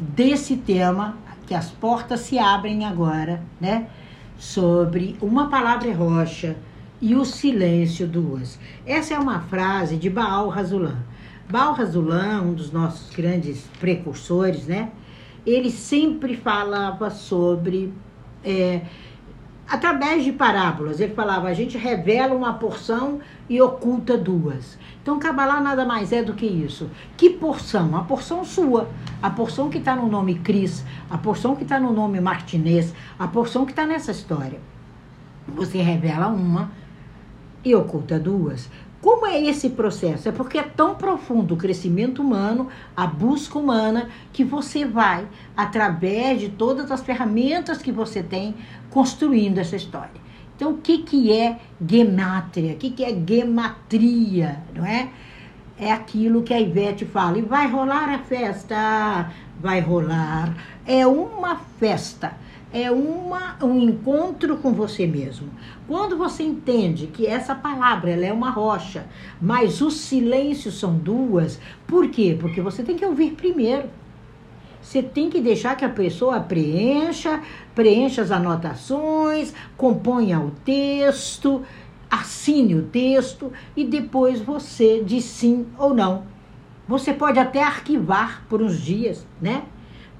desse tema, que as portas se abrem agora, né? Sobre uma palavra rocha e o silêncio duas. Essa é uma frase de Baal Razulan. Baal Razulan, um dos nossos grandes precursores, né? Ele sempre falava sobre é, através de parábolas. Ele falava: a gente revela uma porção e oculta duas. Então, Kabbalah nada mais é do que isso. Que porção? A porção sua. A porção que está no nome Cris, a porção que está no nome Martinez, a porção que está nessa história. Você revela uma e oculta duas. Como é esse processo? É porque é tão profundo o crescimento humano, a busca humana, que você vai, através de todas as ferramentas que você tem, construindo essa história. Então, o que, que é gemátria? O que, que é gematria? Não é? É aquilo que a Ivete fala. E vai rolar a festa? Vai rolar. É uma festa é uma, um encontro com você mesmo. Quando você entende que essa palavra ela é uma rocha, mas os silêncios são duas, por quê? Porque você tem que ouvir primeiro. Você tem que deixar que a pessoa preencha, preencha as anotações, componha o texto, assine o texto e depois você diz sim ou não. Você pode até arquivar por uns dias, né?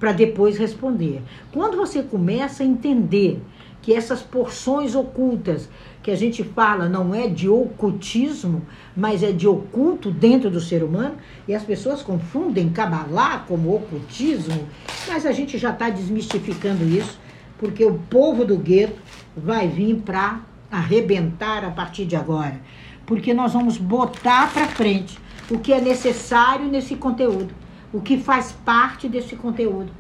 Para depois responder. Quando você começa a entender que essas porções ocultas que a gente fala não é de ocultismo, mas é de oculto dentro do ser humano, e as pessoas confundem Kabbalah como ocultismo, mas a gente já está desmistificando isso, porque o povo do gueto vai vir para arrebentar a partir de agora, porque nós vamos botar para frente o que é necessário nesse conteúdo o que faz parte desse conteúdo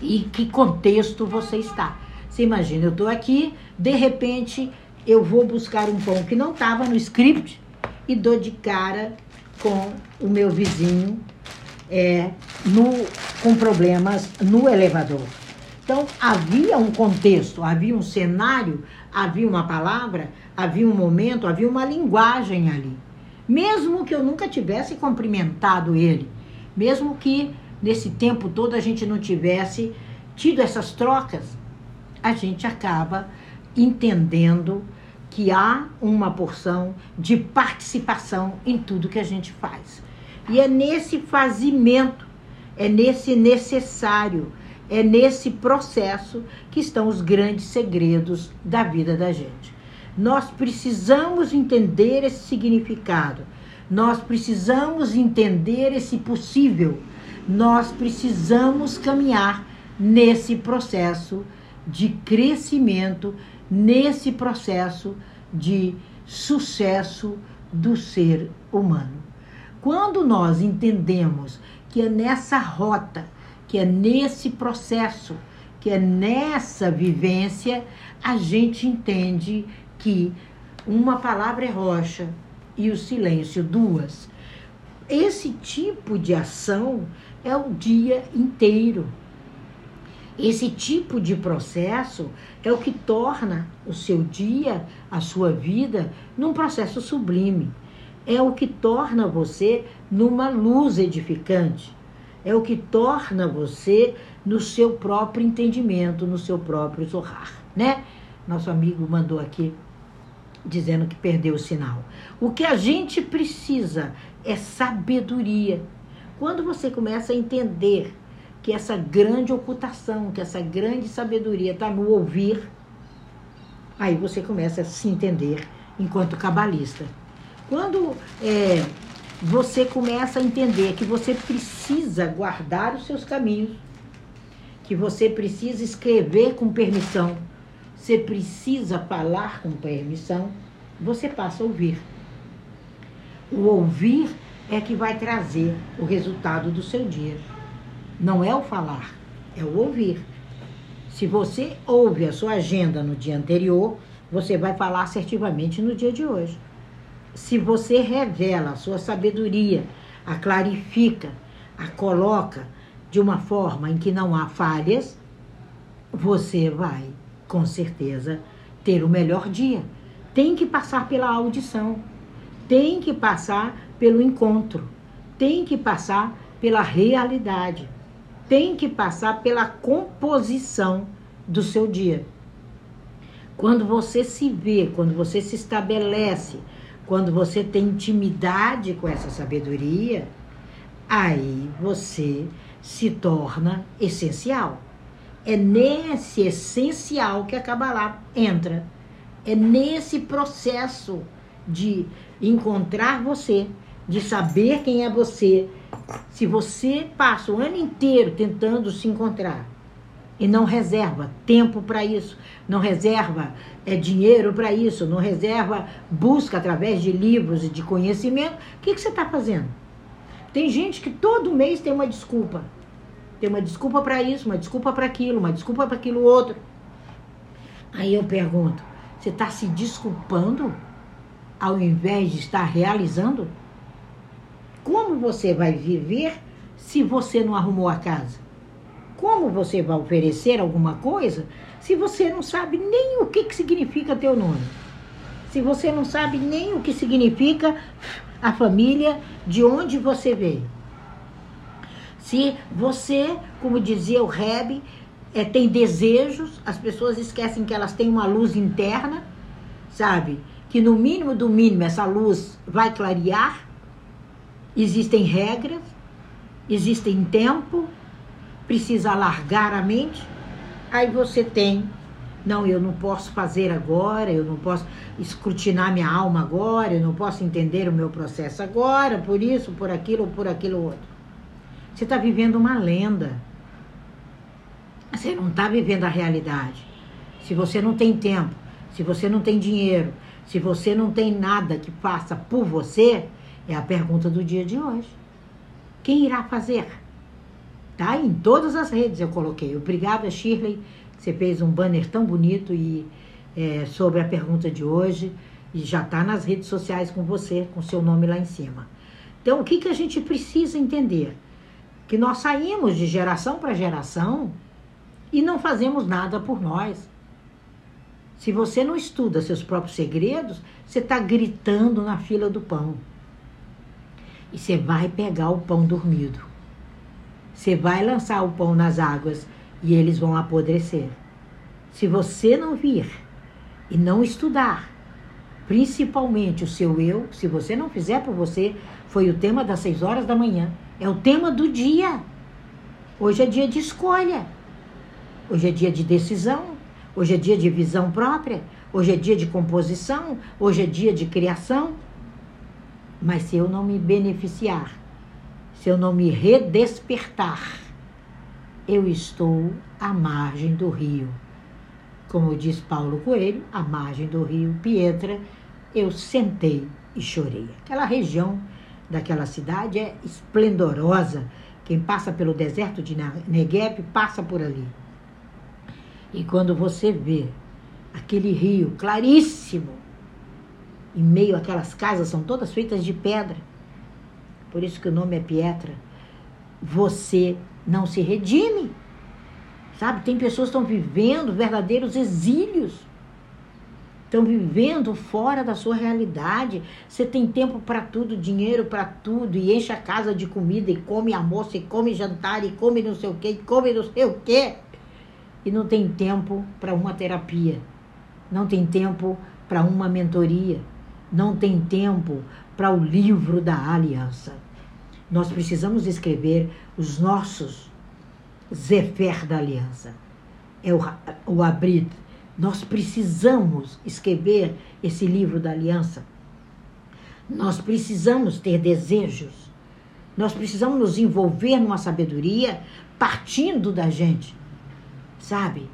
e que contexto você está. Você imagina, eu estou aqui, de repente eu vou buscar um pão que não estava no script e dou de cara com o meu vizinho é, no, com problemas no elevador. Então havia um contexto, havia um cenário, havia uma palavra, havia um momento, havia uma linguagem ali. Mesmo que eu nunca tivesse cumprimentado ele, mesmo que nesse tempo todo a gente não tivesse tido essas trocas, a gente acaba entendendo que há uma porção de participação em tudo que a gente faz. E é nesse fazimento, é nesse necessário, é nesse processo que estão os grandes segredos da vida da gente. Nós precisamos entender esse significado nós precisamos entender esse possível. Nós precisamos caminhar nesse processo de crescimento, nesse processo de sucesso do ser humano. Quando nós entendemos que é nessa rota, que é nesse processo, que é nessa vivência, a gente entende que uma palavra é rocha, e o silêncio, duas. Esse tipo de ação é o dia inteiro. Esse tipo de processo é o que torna o seu dia, a sua vida, num processo sublime. É o que torna você numa luz edificante. É o que torna você no seu próprio entendimento, no seu próprio zorrar, né? Nosso amigo mandou aqui dizendo que perdeu o sinal. O que a gente precisa é sabedoria. Quando você começa a entender que essa grande ocultação, que essa grande sabedoria está no ouvir, aí você começa a se entender enquanto cabalista. Quando é, você começa a entender que você precisa guardar os seus caminhos, que você precisa escrever com permissão, você precisa falar com permissão, você passa a ouvir. O ouvir é que vai trazer o resultado do seu dia. Não é o falar, é o ouvir. Se você ouve a sua agenda no dia anterior, você vai falar assertivamente no dia de hoje. Se você revela a sua sabedoria, a clarifica, a coloca de uma forma em que não há falhas, você vai com certeza, ter o melhor dia. Tem que passar pela audição, tem que passar pelo encontro, tem que passar pela realidade. tem que passar pela composição do seu dia. Quando você se vê, quando você se estabelece, quando você tem intimidade com essa sabedoria, aí você se torna essencial. É nesse essencial que a Kabbalah entra. É nesse processo de encontrar você, de saber quem é você. Se você passa o ano inteiro tentando se encontrar e não reserva tempo para isso, não reserva é, dinheiro para isso, não reserva busca através de livros e de conhecimento, o que, que você está fazendo? Tem gente que todo mês tem uma desculpa. Tem uma desculpa para isso, uma desculpa para aquilo, uma desculpa para aquilo outro. Aí eu pergunto: você está se desculpando ao invés de estar realizando? Como você vai viver se você não arrumou a casa? Como você vai oferecer alguma coisa se você não sabe nem o que, que significa teu nome? Se você não sabe nem o que significa a família de onde você veio? Se você, como dizia o Reb, é, tem desejos, as pessoas esquecem que elas têm uma luz interna, sabe? Que no mínimo do mínimo essa luz vai clarear. Existem regras, existem tempo, precisa alargar a mente. Aí você tem, não, eu não posso fazer agora, eu não posso escrutinar minha alma agora, eu não posso entender o meu processo agora, por isso, por aquilo por aquilo outro. Você está vivendo uma lenda. Você não está vivendo a realidade. Se você não tem tempo, se você não tem dinheiro, se você não tem nada que faça por você, é a pergunta do dia de hoje. Quem irá fazer? Tá em todas as redes eu coloquei. Obrigada, Shirley. Você fez um banner tão bonito e é, sobre a pergunta de hoje e já está nas redes sociais com você, com seu nome lá em cima. Então, o que, que a gente precisa entender? Que nós saímos de geração para geração e não fazemos nada por nós. Se você não estuda seus próprios segredos, você está gritando na fila do pão. E você vai pegar o pão dormido. Você vai lançar o pão nas águas e eles vão apodrecer. Se você não vir e não estudar, principalmente o seu eu, se você não fizer por você, foi o tema das seis horas da manhã. É o tema do dia. Hoje é dia de escolha. Hoje é dia de decisão. Hoje é dia de visão própria. Hoje é dia de composição. Hoje é dia de criação. Mas se eu não me beneficiar, se eu não me redespertar, eu estou à margem do rio. Como diz Paulo Coelho, à margem do rio Pietra, eu sentei e chorei. Aquela região daquela cidade é esplendorosa. Quem passa pelo deserto de Negev passa por ali. E quando você vê aquele rio claríssimo, em meio àquelas casas, são todas feitas de pedra, por isso que o nome é Pietra, você não se redime. Sabe, tem pessoas que estão vivendo verdadeiros exílios estão vivendo fora da sua realidade. Você tem tempo para tudo, dinheiro para tudo, e enche a casa de comida, e come almoço, e come jantar, e come não sei o quê, e come não sei o quê. E não tem tempo para uma terapia, não tem tempo para uma mentoria, não tem tempo para o livro da aliança. Nós precisamos escrever os nossos Zefer da aliança. É o, o abrir nós precisamos escrever esse livro da aliança. Nós precisamos ter desejos. Nós precisamos nos envolver numa sabedoria partindo da gente. Sabe?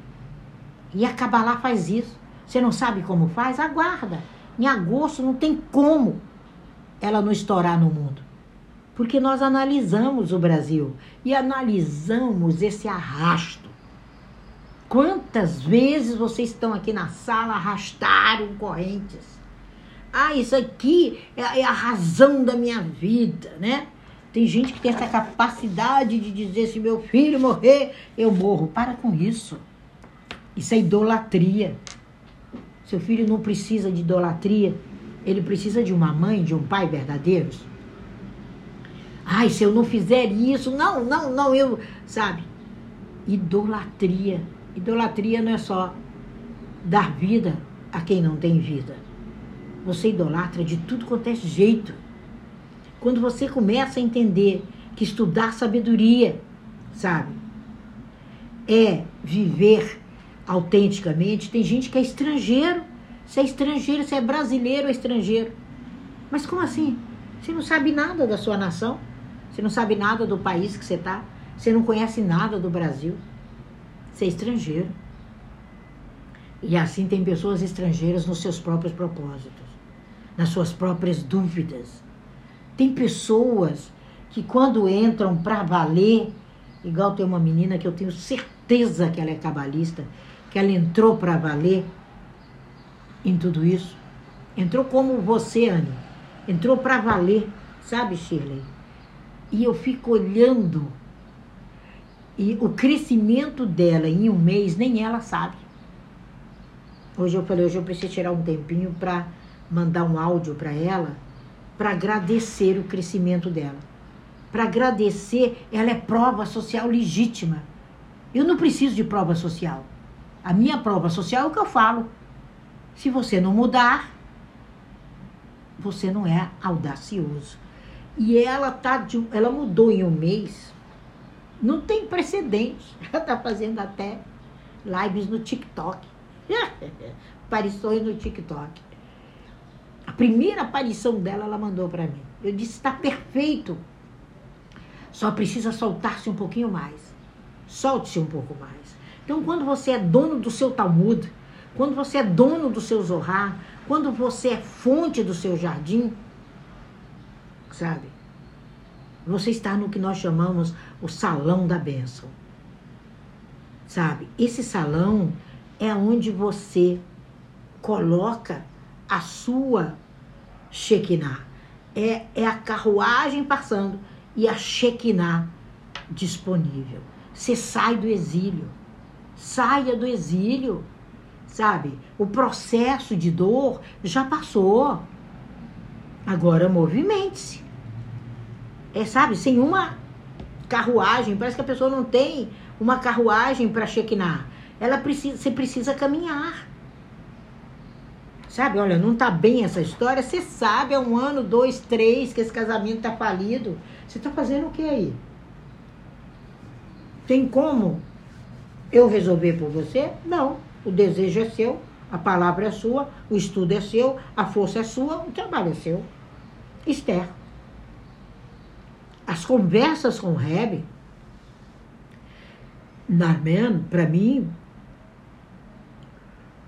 E a Kabbalah faz isso. Você não sabe como faz? Aguarda. Em agosto não tem como ela não estourar no mundo. Porque nós analisamos o Brasil e analisamos esse arrasto Quantas vezes vocês estão aqui na sala, arrastaram correntes? Ah, isso aqui é, é a razão da minha vida, né? Tem gente que tem essa capacidade de dizer: se meu filho morrer, eu morro. Para com isso. Isso é idolatria. Seu filho não precisa de idolatria. Ele precisa de uma mãe, de um pai verdadeiros. Ai, se eu não fizer isso, não, não, não, eu. Sabe? Idolatria. Idolatria não é só dar vida a quem não tem vida. Você idolatra de tudo quanto é jeito. Quando você começa a entender que estudar sabedoria, sabe, é viver autenticamente, tem gente que é estrangeiro. Você é estrangeiro, você é brasileiro ou estrangeiro. Mas como assim? Você não sabe nada da sua nação? Você não sabe nada do país que você está? Você não conhece nada do Brasil? É estrangeiro. E assim tem pessoas estrangeiras nos seus próprios propósitos, nas suas próprias dúvidas. Tem pessoas que quando entram para valer, igual tem uma menina que eu tenho certeza que ela é cabalista, que ela entrou para valer em tudo isso. Entrou como você, Anne. Entrou para valer, sabe, Shirley? E eu fico olhando e o crescimento dela em um mês, nem ela sabe. Hoje eu falei, hoje eu preciso tirar um tempinho para mandar um áudio para ela, para agradecer o crescimento dela. Para agradecer, ela é prova social legítima. Eu não preciso de prova social. A minha prova social é o que eu falo. Se você não mudar, você não é audacioso. E ela tá de, ela mudou em um mês. Não tem precedente. Ela tá fazendo até lives no TikTok. Aparições no TikTok. A primeira aparição dela ela mandou para mim. Eu disse: está perfeito. Só precisa soltar-se um pouquinho mais. Solte-se um pouco mais. Então, quando você é dono do seu Talmud, quando você é dono do seu Zohar, quando você é fonte do seu jardim, sabe? Você está no que nós chamamos o salão da bênção. Sabe? Esse salão é onde você coloca a sua Shekinah. É, é a carruagem passando e a Shekinah disponível. Você sai do exílio. Saia do exílio sabe? O processo de dor já passou. Agora movimente-se. É, sabe, sem uma carruagem, parece que a pessoa não tem uma carruagem para chequinar. Ela precisa, você precisa caminhar. Sabe, olha, não tá bem essa história, você sabe, é um ano, dois, três que esse casamento tá falido. Você tá fazendo o que aí? Tem como eu resolver por você? Não. O desejo é seu, a palavra é sua, o estudo é seu, a força é sua, o trabalho é seu. Esther. As conversas com o Reb, Narman, para mim,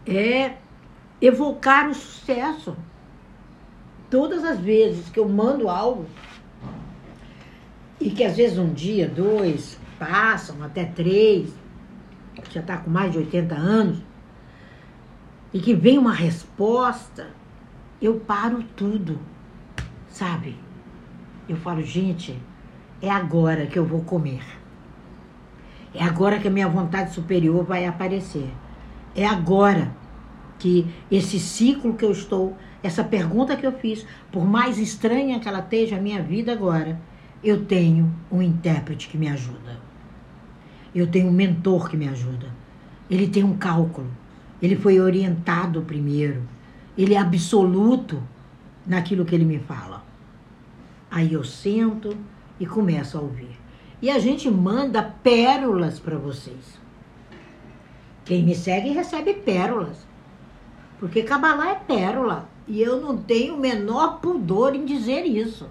é evocar o sucesso. Todas as vezes que eu mando algo, e que às vezes um dia, dois, passam, até três, já está com mais de 80 anos, e que vem uma resposta, eu paro tudo, sabe? Eu falo, gente, é agora que eu vou comer. É agora que a minha vontade superior vai aparecer. É agora que esse ciclo que eu estou, essa pergunta que eu fiz, por mais estranha que ela esteja a minha vida agora, eu tenho um intérprete que me ajuda. Eu tenho um mentor que me ajuda. Ele tem um cálculo. Ele foi orientado primeiro. Ele é absoluto naquilo que ele me fala. Aí eu sento e começo a ouvir. E a gente manda pérolas para vocês. Quem me segue recebe pérolas. Porque Kabbalah é pérola. E eu não tenho o menor pudor em dizer isso.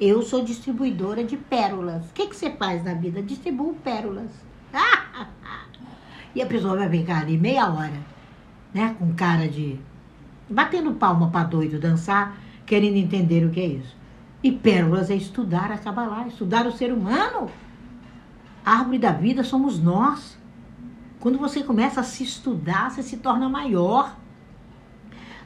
Eu sou distribuidora de pérolas. O que, que você faz na vida? Distribuo pérolas. e a pessoa vai ficar ali meia hora né? Com cara de. batendo palma para doido dançar, querendo entender o que é isso. E pérolas é estudar a Kabbalah, estudar o ser humano. A árvore da vida somos nós. Quando você começa a se estudar, você se torna maior.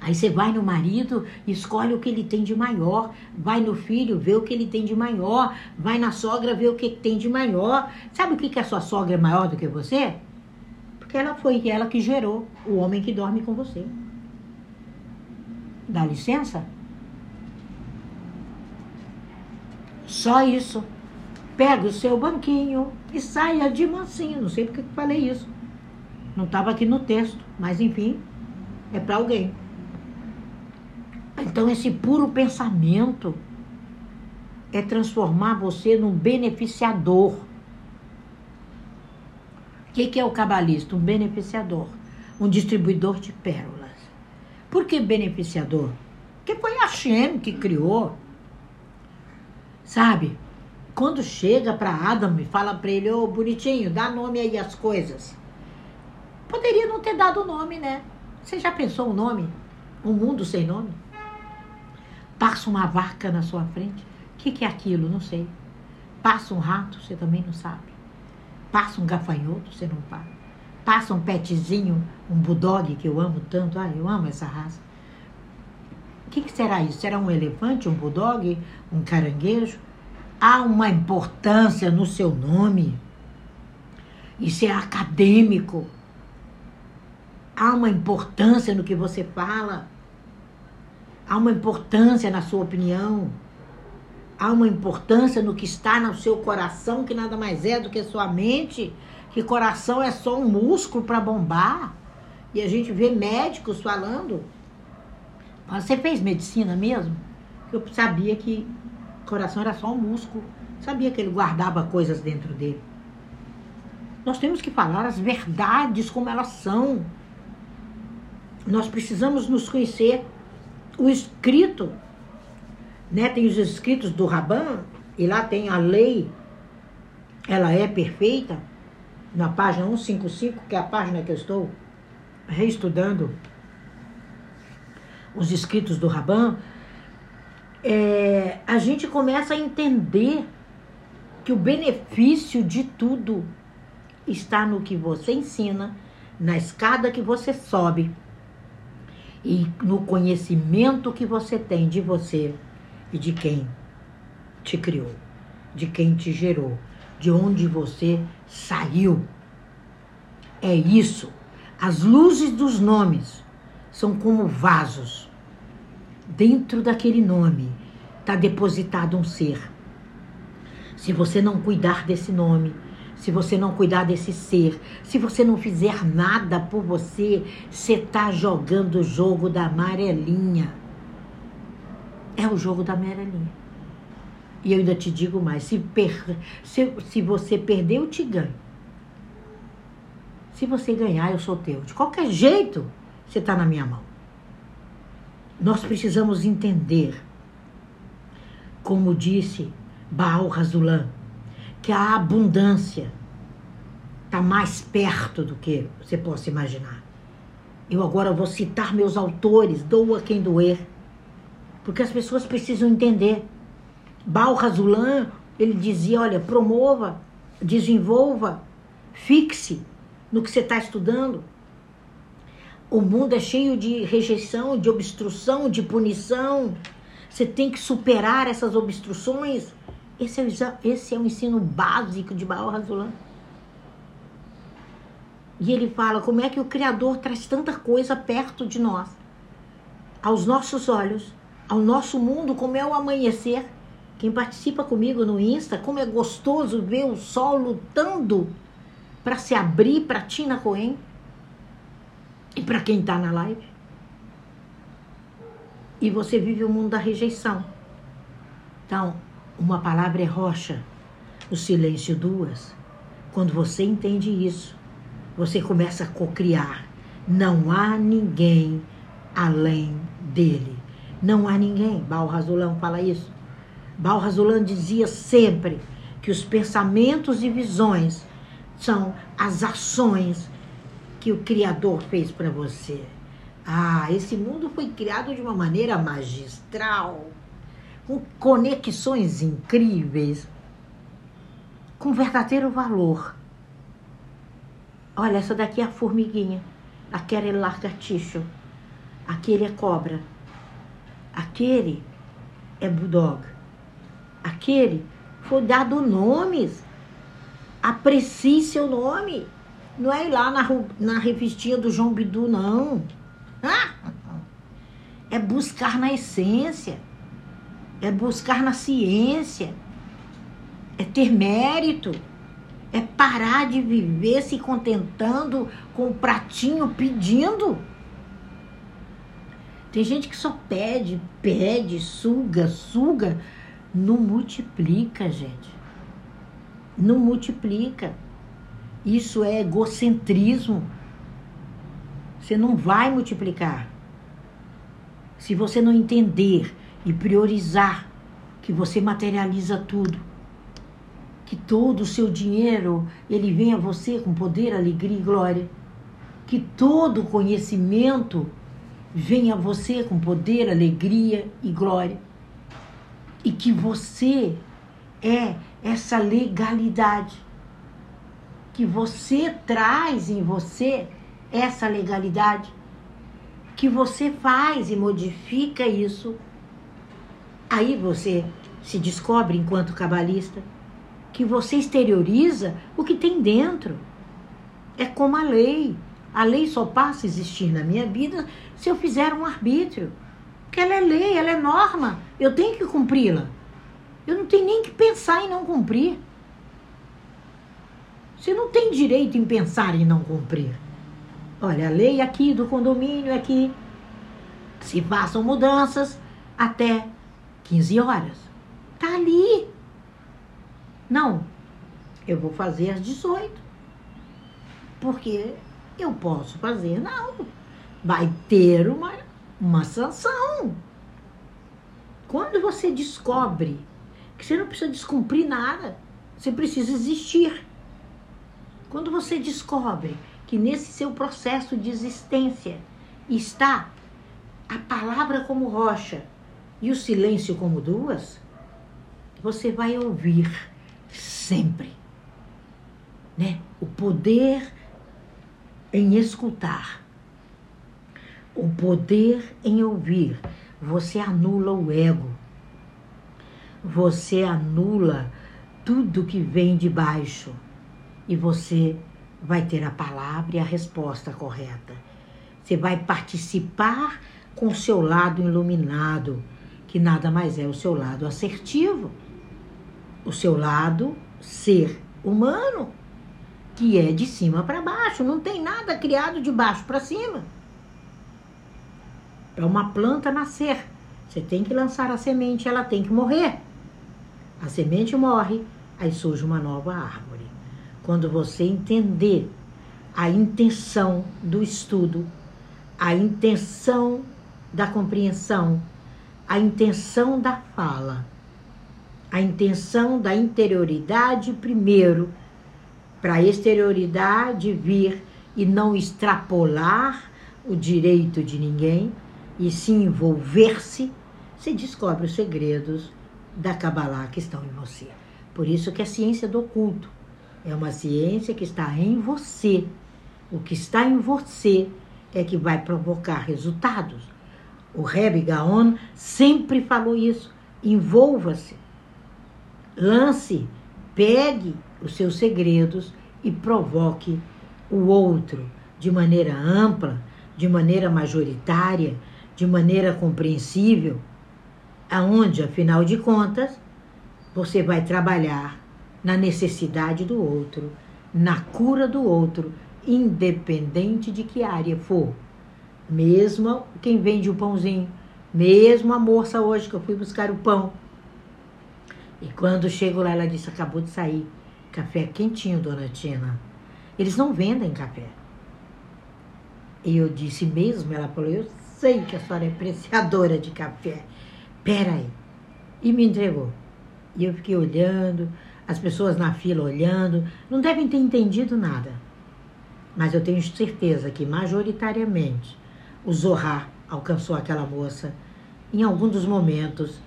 Aí você vai no marido, escolhe o que ele tem de maior, vai no filho, vê o que ele tem de maior, vai na sogra, vê o que tem de maior. Sabe o que, que a sua sogra é maior do que você? que ela foi ela que gerou o homem que dorme com você. Dá licença? Só isso. Pega o seu banquinho e saia de mansinho. Não sei porque que falei isso. Não estava aqui no texto, mas enfim, é para alguém. Então, esse puro pensamento é transformar você num beneficiador. O que, que é o cabalista? Um beneficiador, um distribuidor de pérolas. Por que beneficiador? Porque foi a Shem que criou. Sabe? Quando chega para Adam e fala para ele, ô oh, bonitinho, dá nome aí às coisas. Poderia não ter dado nome, né? Você já pensou o um nome? Um mundo sem nome? Passa uma vaca na sua frente. O que, que é aquilo? Não sei. Passa um rato, você também não sabe. Passa um gafanhoto, você não sabe. Passa um petzinho, um bulldog que eu amo tanto. Ah, eu amo essa raça. O que, que será isso? Será um elefante, um bulldog, um caranguejo? Há uma importância no seu nome. Isso é acadêmico. Há uma importância no que você fala. Há uma importância na sua opinião. Há uma importância no que está no seu coração, que nada mais é do que sua mente. Que coração é só um músculo para bombar. E a gente vê médicos falando. Você fez medicina mesmo? Eu sabia que o coração era só um músculo. Sabia que ele guardava coisas dentro dele. Nós temos que falar as verdades como elas são nós precisamos nos conhecer. O escrito, né? Tem os escritos do Raban, e lá tem a lei, ela é perfeita, na página 155, que é a página que eu estou reestudando os escritos do Raban, é, a gente começa a entender que o benefício de tudo está no que você ensina, na escada que você sobe e no conhecimento que você tem de você e de quem te criou, de quem te gerou, de onde você saiu. É isso. As luzes dos nomes são como vasos. Dentro daquele nome está depositado um ser. Se você não cuidar desse nome, se você não cuidar desse ser, se você não fizer nada por você, você está jogando o jogo da amarelinha. É o jogo da amarelinha. E eu ainda te digo mais: se, per... se, se você perder, eu te ganho. Se você ganhar, eu sou teu. De qualquer jeito, você está na minha mão. Nós precisamos entender, como disse Baal Razulan, que a abundância está mais perto do que você possa imaginar. Eu agora vou citar meus autores, doa quem doer, porque as pessoas precisam entender. Baal Razulan, ele dizia, olha, promova, desenvolva, fixe no que você está estudando. O mundo é cheio de rejeição, de obstrução, de punição. Você tem que superar essas obstruções esse é, o, esse é o ensino básico de Baal Razulan. E ele fala como é que o Criador traz tanta coisa perto de nós, aos nossos olhos, ao nosso mundo, como é o amanhecer. Quem participa comigo no Insta, como é gostoso ver o sol lutando para se abrir para Tina Cohen e para quem está na live. E você vive o mundo da rejeição. Então, uma palavra é rocha, o silêncio duas. Quando você entende isso, você começa a cocriar. Não há ninguém além dele. Não há ninguém. Baal Razulão fala isso. Baal Razulão dizia sempre que os pensamentos e visões são as ações que o Criador fez para você. Ah, esse mundo foi criado de uma maneira magistral com conexões incríveis, com verdadeiro valor. Olha, essa daqui é a formiguinha, aquele é lagartixo, aquele é cobra, aquele é bulldog, aquele foi dado nomes. Aprecie seu nome. Não é ir lá na, na revistinha do João Bidu, não. É buscar na essência é buscar na ciência, é ter mérito, é parar de viver se contentando com o pratinho pedindo. Tem gente que só pede, pede, suga, suga. Não multiplica, gente. Não multiplica. Isso é egocentrismo. Você não vai multiplicar. Se você não entender e priorizar que você materializa tudo, que todo o seu dinheiro ele vem a você com poder, alegria e glória, que todo conhecimento vem a você com poder, alegria e glória, e que você é essa legalidade, que você traz em você essa legalidade, que você faz e modifica isso. Aí você se descobre enquanto cabalista que você exterioriza o que tem dentro. É como a lei. A lei só passa a existir na minha vida se eu fizer um arbítrio. Porque ela é lei, ela é norma. Eu tenho que cumpri-la. Eu não tenho nem que pensar em não cumprir. Você não tem direito em pensar em não cumprir. Olha, a lei aqui do condomínio é que se façam mudanças até 15 horas. Tá ali. Não, eu vou fazer às 18. Porque eu posso fazer, não. Vai ter uma, uma sanção. Quando você descobre que você não precisa descumprir nada, você precisa existir. Quando você descobre que nesse seu processo de existência está a palavra como rocha e o silêncio como duas, você vai ouvir sempre, né? O poder em escutar, o poder em ouvir. Você anula o ego. Você anula tudo que vem de baixo e você vai ter a palavra e a resposta correta. Você vai participar com o seu lado iluminado, que nada mais é o seu lado assertivo o seu lado ser humano, que é de cima para baixo, não tem nada criado de baixo para cima. Para uma planta nascer, você tem que lançar a semente, ela tem que morrer. A semente morre, aí surge uma nova árvore. Quando você entender a intenção do estudo, a intenção da compreensão, a intenção da fala, a intenção da interioridade primeiro, para a exterioridade vir e não extrapolar o direito de ninguém e se envolver-se, você descobre os segredos da Kabbalah que estão em você. Por isso que a ciência do oculto é uma ciência que está em você. O que está em você é que vai provocar resultados. O Rebbe Gaon sempre falou isso. Envolva-se lance, pegue os seus segredos e provoque o outro de maneira ampla, de maneira majoritária, de maneira compreensível, aonde, afinal de contas, você vai trabalhar na necessidade do outro, na cura do outro, independente de que área for. Mesmo quem vende o pãozinho, mesmo a moça hoje que eu fui buscar o pão, e quando chego lá, ela disse: acabou de sair. Café quentinho, dona Tina. Eles não vendem café. E eu disse mesmo, ela falou: eu sei que a senhora é apreciadora de café. Pera aí. E me entregou. E eu fiquei olhando, as pessoas na fila olhando, não devem ter entendido nada. Mas eu tenho certeza que, majoritariamente, o Zohar alcançou aquela moça em algum dos momentos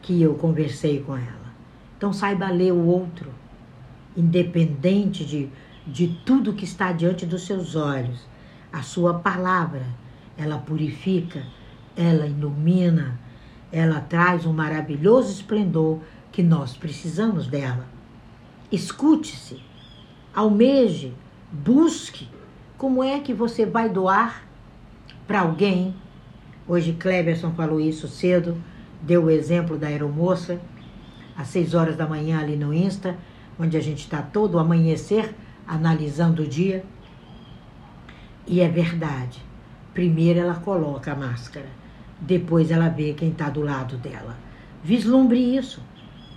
que eu conversei com ela. Então saiba ler o outro, independente de, de tudo que está diante dos seus olhos. A sua palavra, ela purifica, ela ilumina, ela traz um maravilhoso esplendor que nós precisamos dela. Escute-se, almeje, busque como é que você vai doar para alguém. Hoje Cleberson falou isso cedo, deu o exemplo da aeromoça às 6 horas da manhã ali no Insta, onde a gente está todo amanhecer analisando o dia. E é verdade. Primeiro ela coloca a máscara, depois ela vê quem está do lado dela. Vislumbre isso.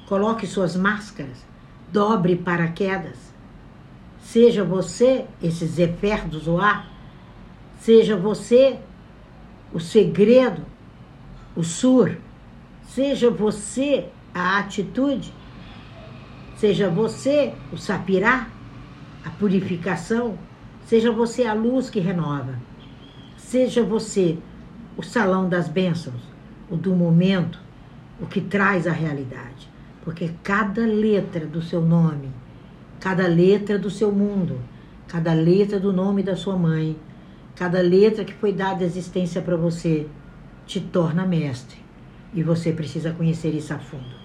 Coloque suas máscaras, dobre paraquedas. Seja você esse Zefer do Zoar, seja você o segredo, o sur, seja você a atitude, seja você o sapirá, a purificação, seja você a luz que renova, seja você o salão das bênçãos, o do momento, o que traz a realidade. Porque cada letra do seu nome, cada letra do seu mundo, cada letra do nome da sua mãe, cada letra que foi dada existência para você, te torna mestre. E você precisa conhecer isso a fundo.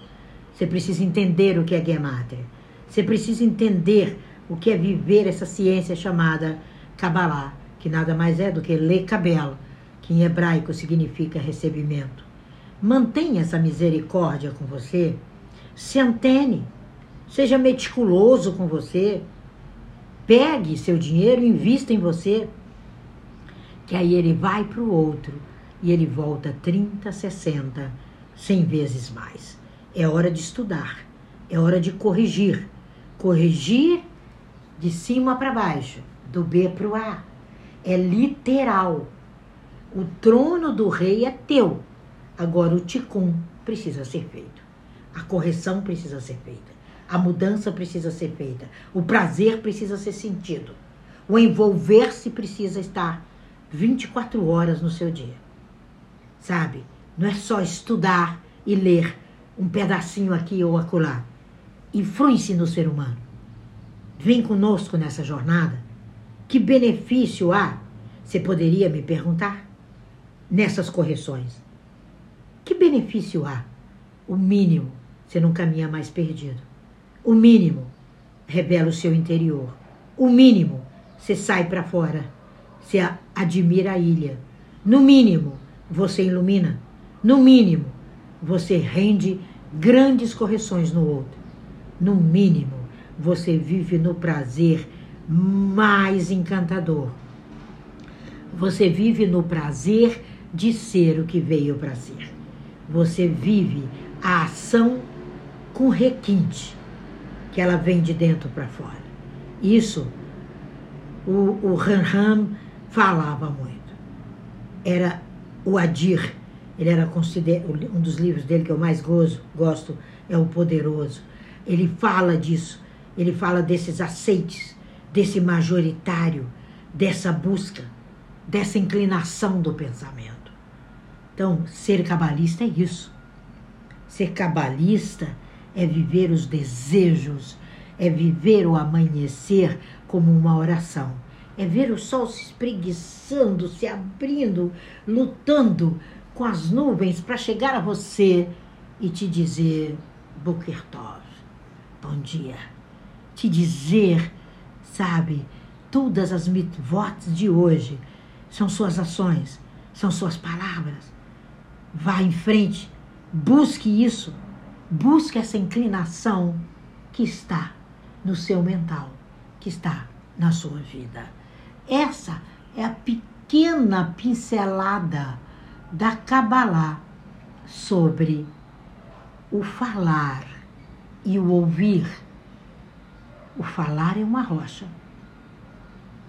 Você precisa entender o que é Gematria. Você precisa entender o que é viver essa ciência chamada Kabbalah, que nada mais é do que Lekabel, que em hebraico significa recebimento. Mantenha essa misericórdia com você, se antene, seja meticuloso com você, pegue seu dinheiro invista em você, que aí ele vai para o outro e ele volta 30, 60, 100 vezes mais. É hora de estudar, é hora de corrigir. Corrigir de cima para baixo, do B para o A. É literal. O trono do rei é teu. Agora o ticum precisa ser feito. A correção precisa ser feita. A mudança precisa ser feita. O prazer precisa ser sentido. O envolver-se precisa estar 24 horas no seu dia. Sabe? Não é só estudar e ler um pedacinho aqui ou acolá. Influencie no ser humano. Vem conosco nessa jornada. Que benefício há? Você poderia me perguntar? Nessas correções. Que benefício há? O mínimo, você não caminha mais perdido. O mínimo, revela o seu interior. O mínimo, você sai para fora. Você admira a ilha. No mínimo, você ilumina. No mínimo, você rende grandes correções no outro. No mínimo, você vive no prazer mais encantador. Você vive no prazer de ser o que veio para ser. Você vive a ação com requinte, que ela vem de dentro para fora. Isso o, o Han falava muito. Era o Adir ele era considerado um dos livros dele que eu mais gozo, gosto é o Poderoso. Ele fala disso, ele fala desses aceites, desse majoritário, dessa busca, dessa inclinação do pensamento. Então, ser cabalista é isso. Ser cabalista é viver os desejos, é viver o amanhecer como uma oração. É ver o sol se espreguiçando, se abrindo, lutando com as nuvens para chegar a você e te dizer Boker Tov, bom dia. Te dizer, sabe, todas as mitvotes de hoje são suas ações, são suas palavras. Vá em frente, busque isso, busque essa inclinação que está no seu mental, que está na sua vida. Essa é a pequena pincelada da Kabbalah sobre o falar e o ouvir. O falar é uma rocha,